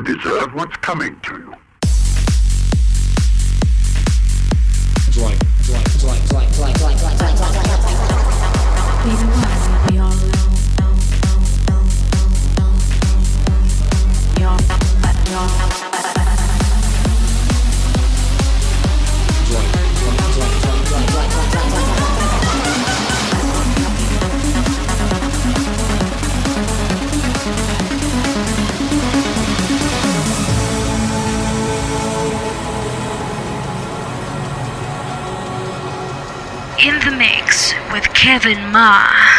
You deserve what's coming to you. Like, like, like, Kevin Ma.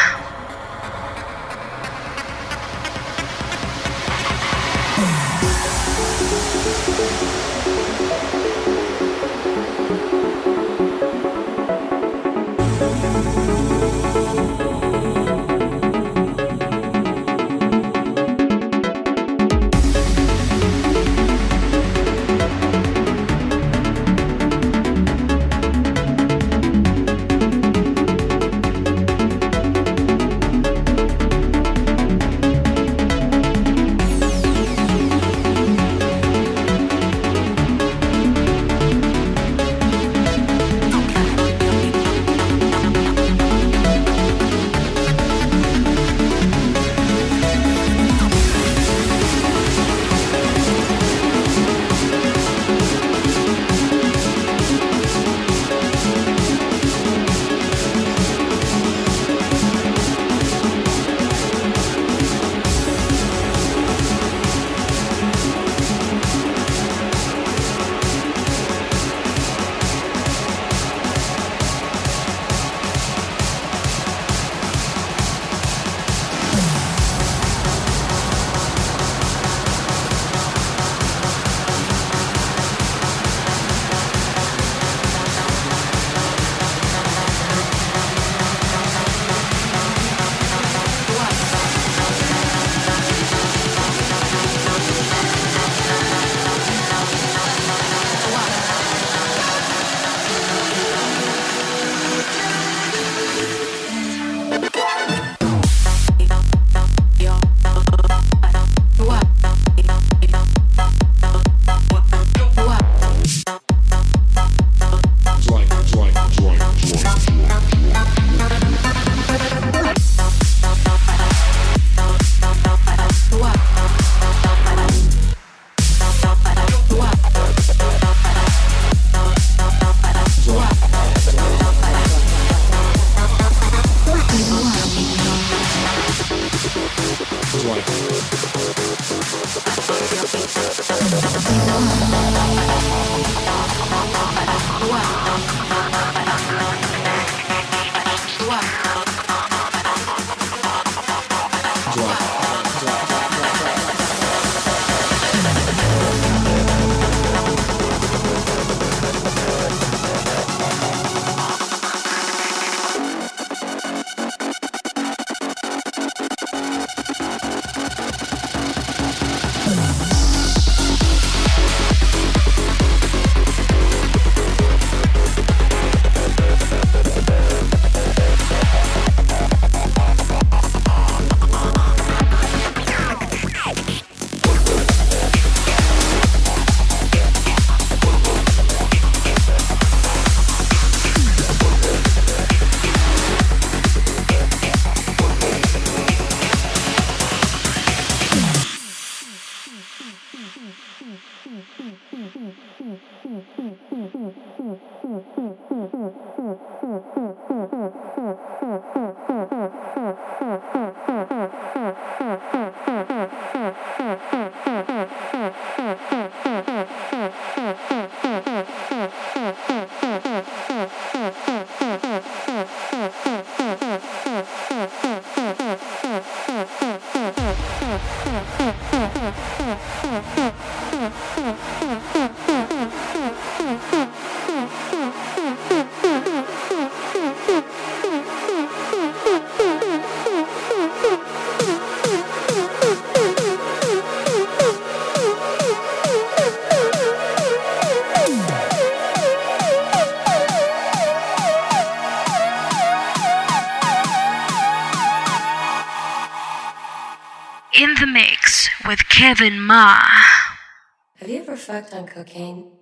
Have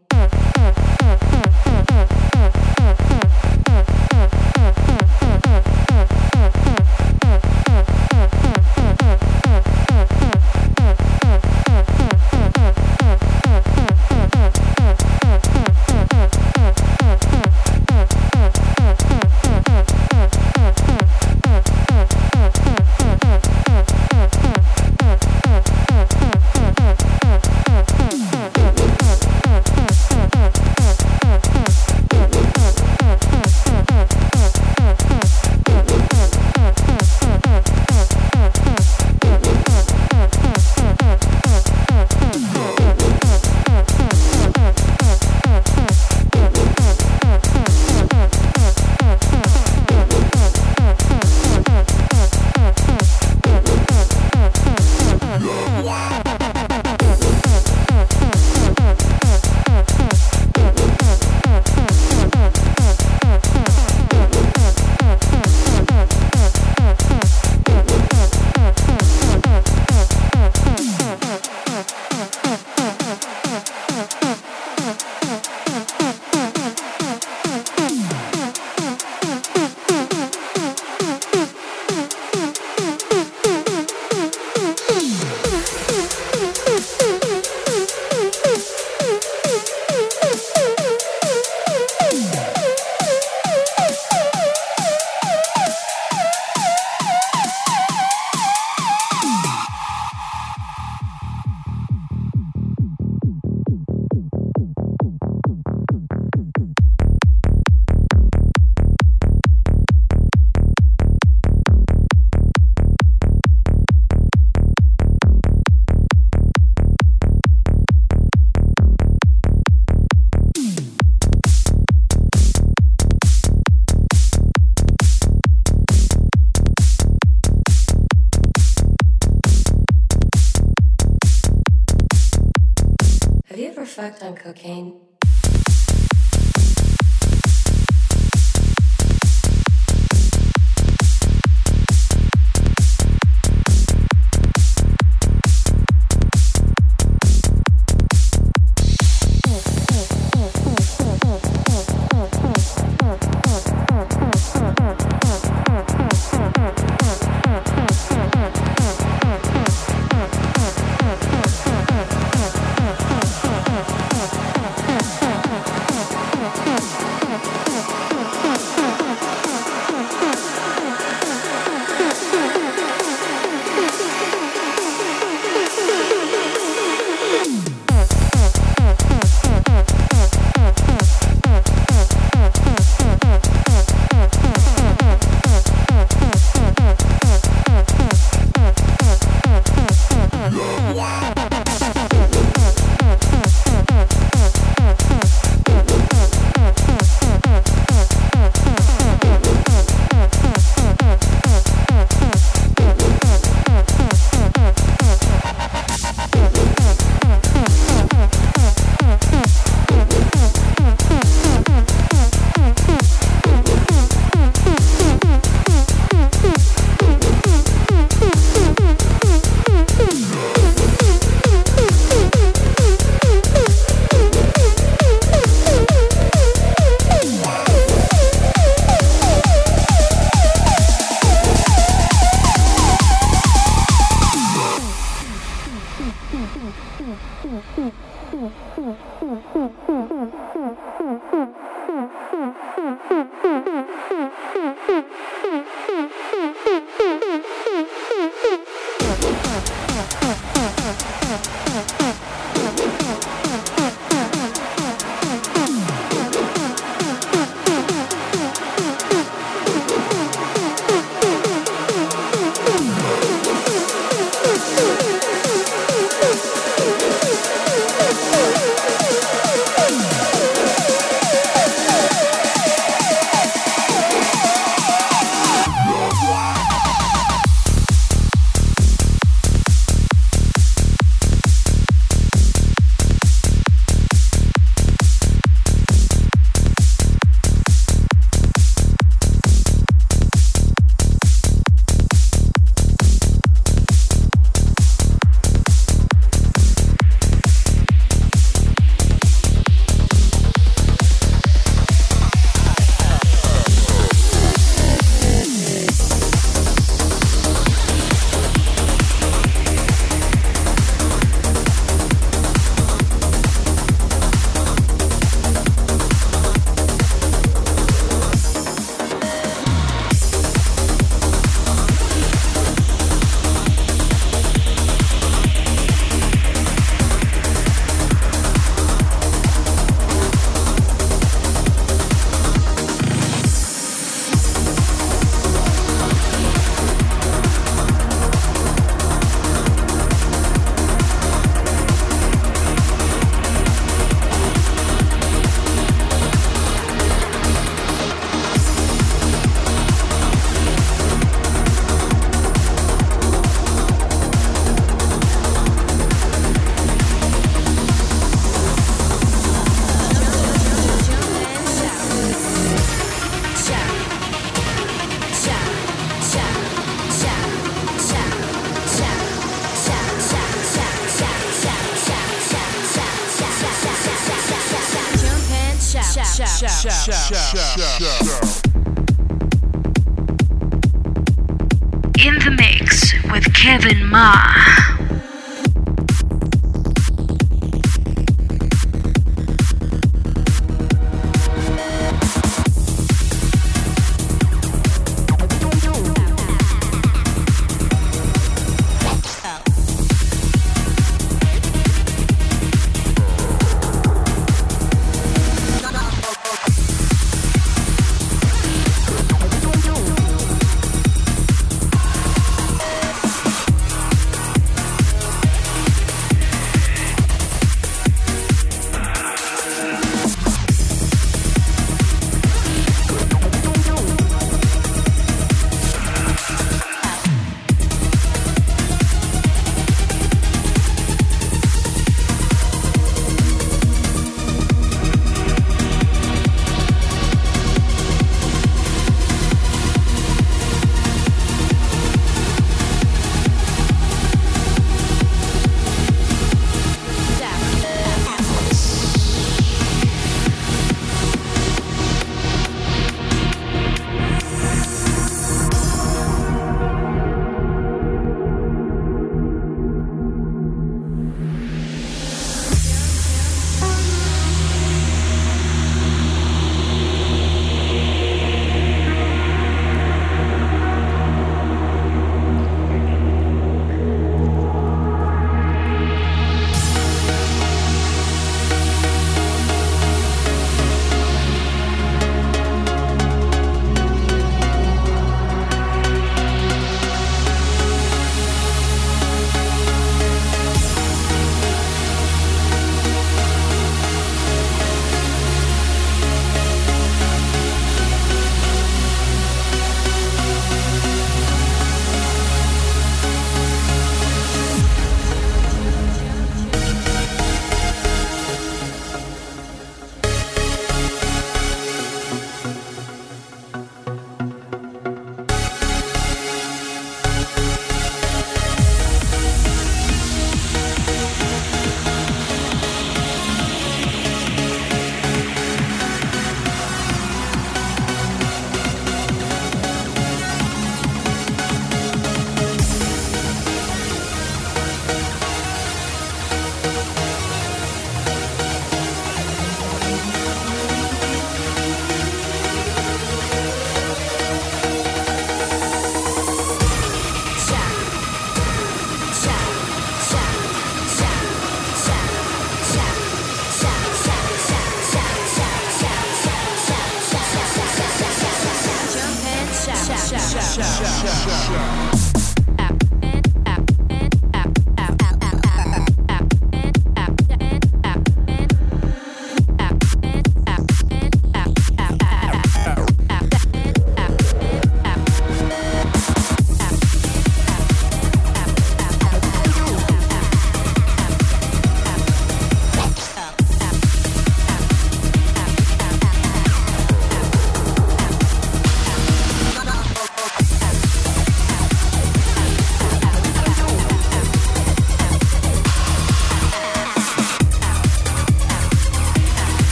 you ever fucked on cocaine? on cocaine?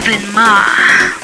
Kevin Ma.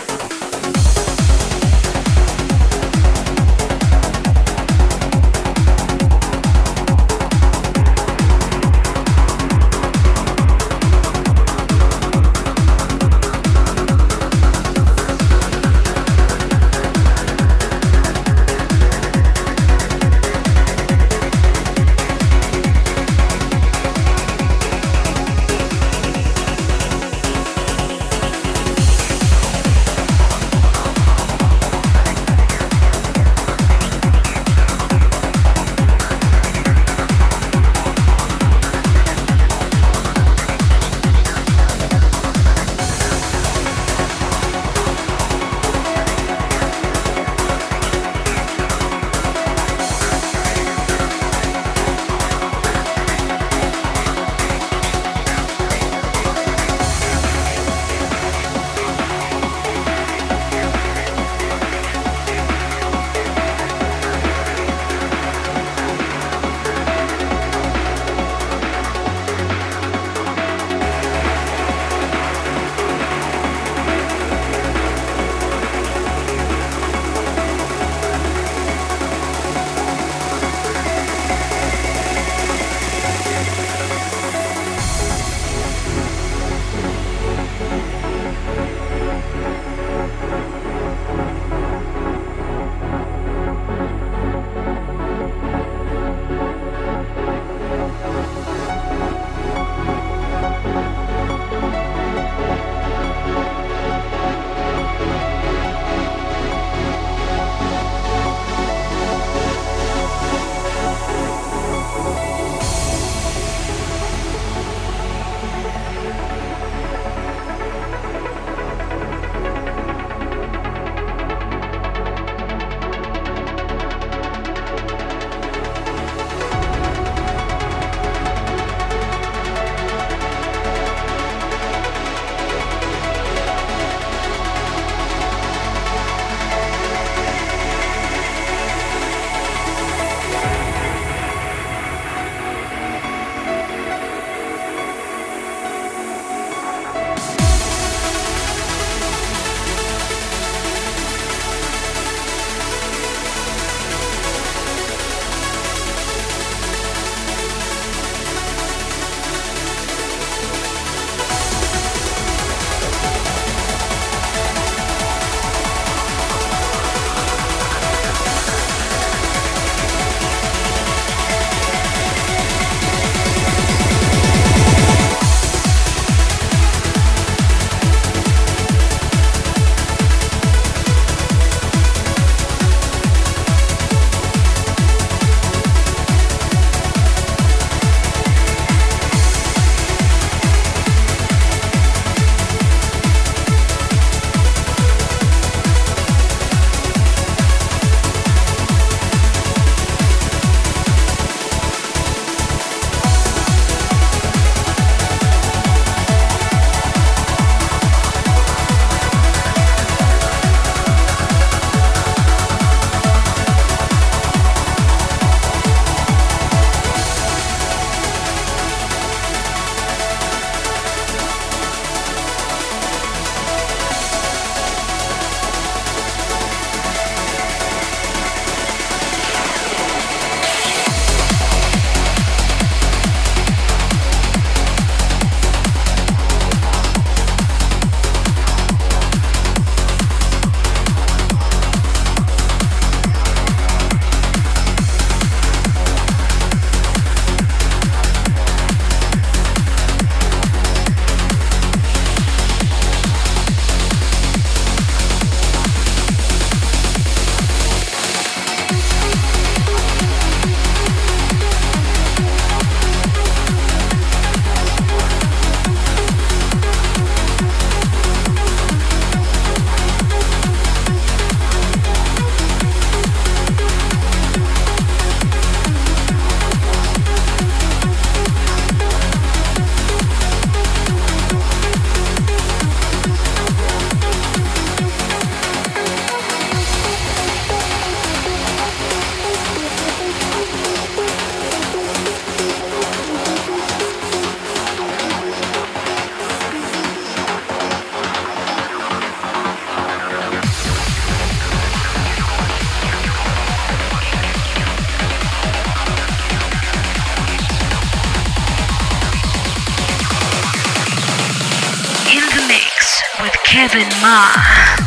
Kevin Ma.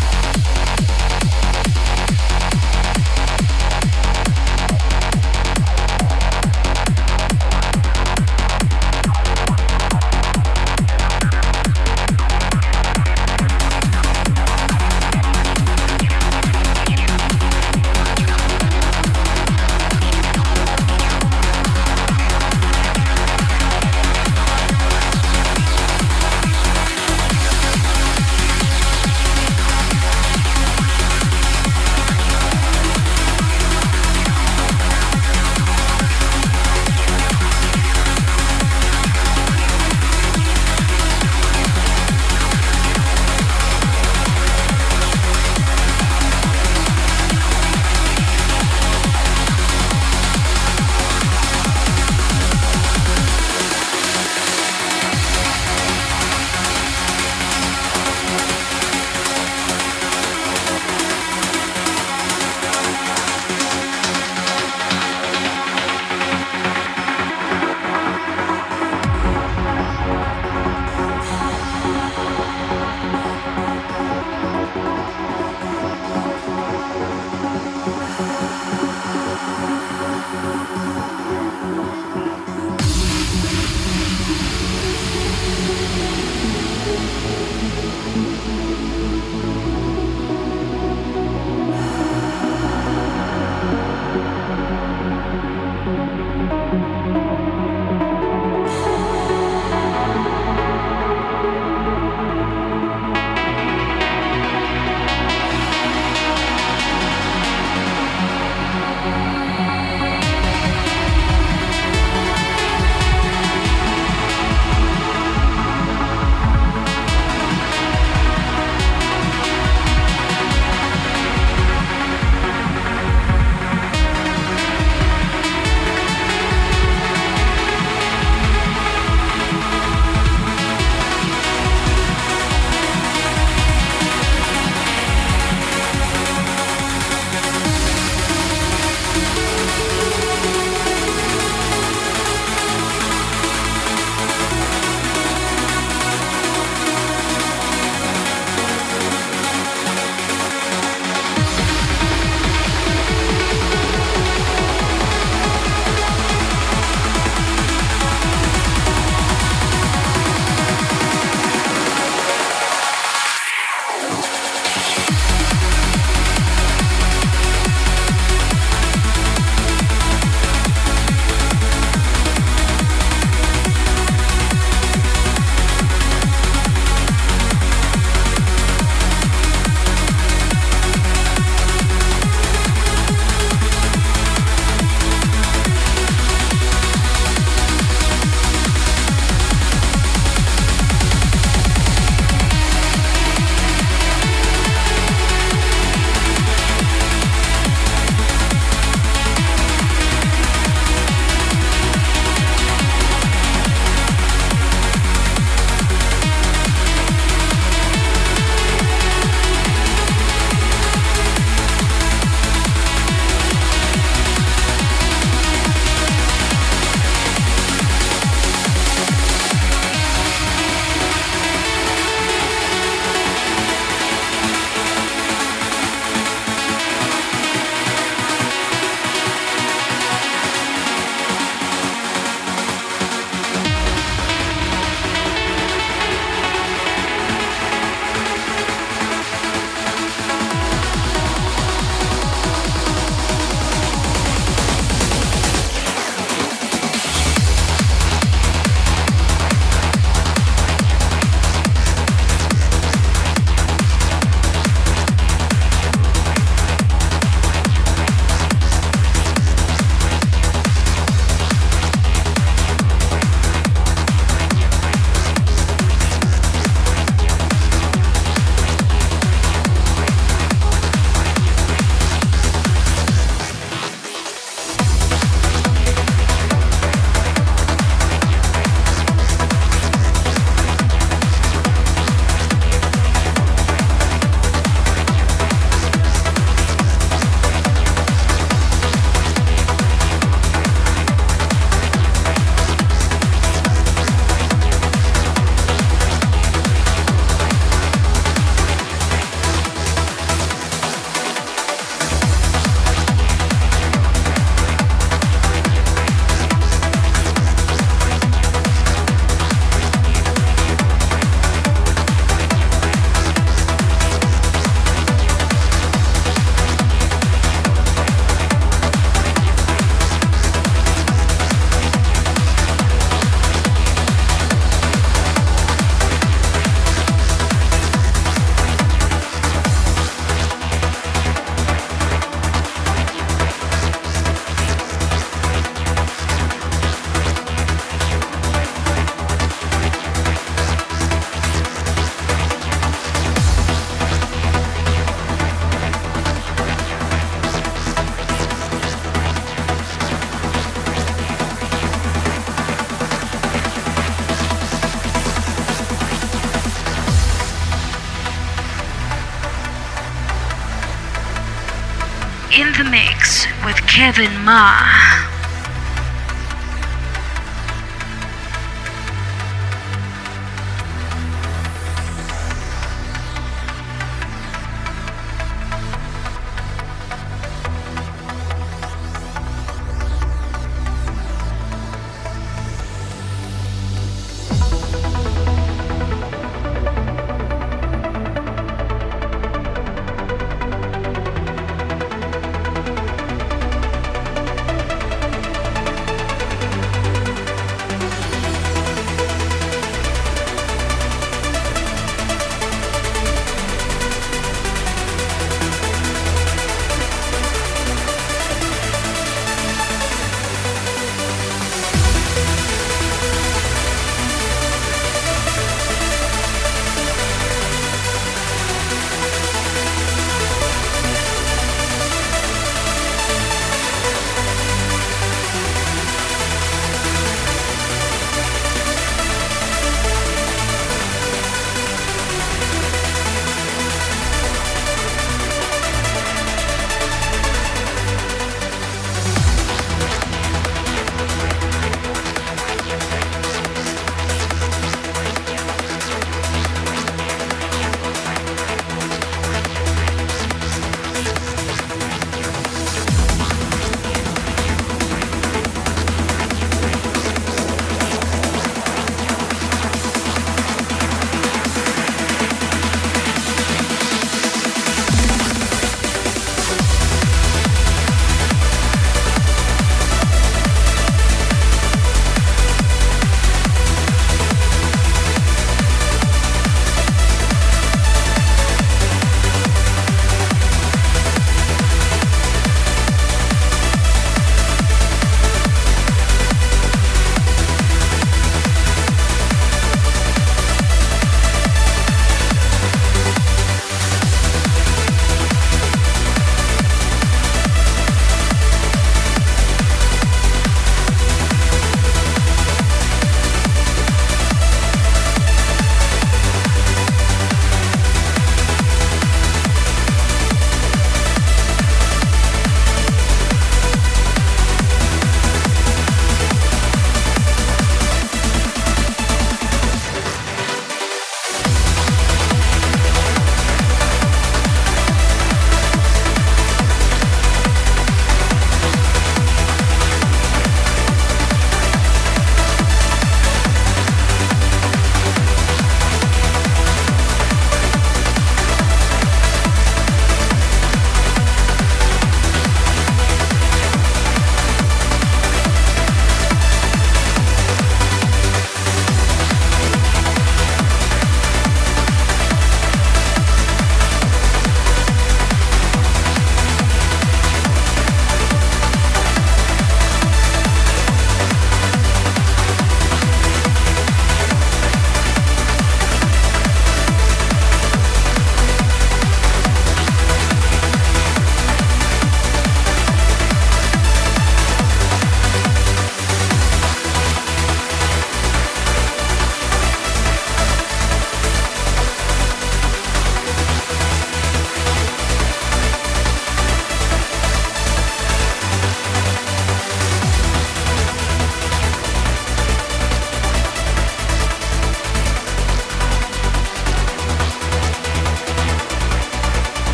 Kevin Ma.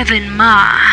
Kevin Ma.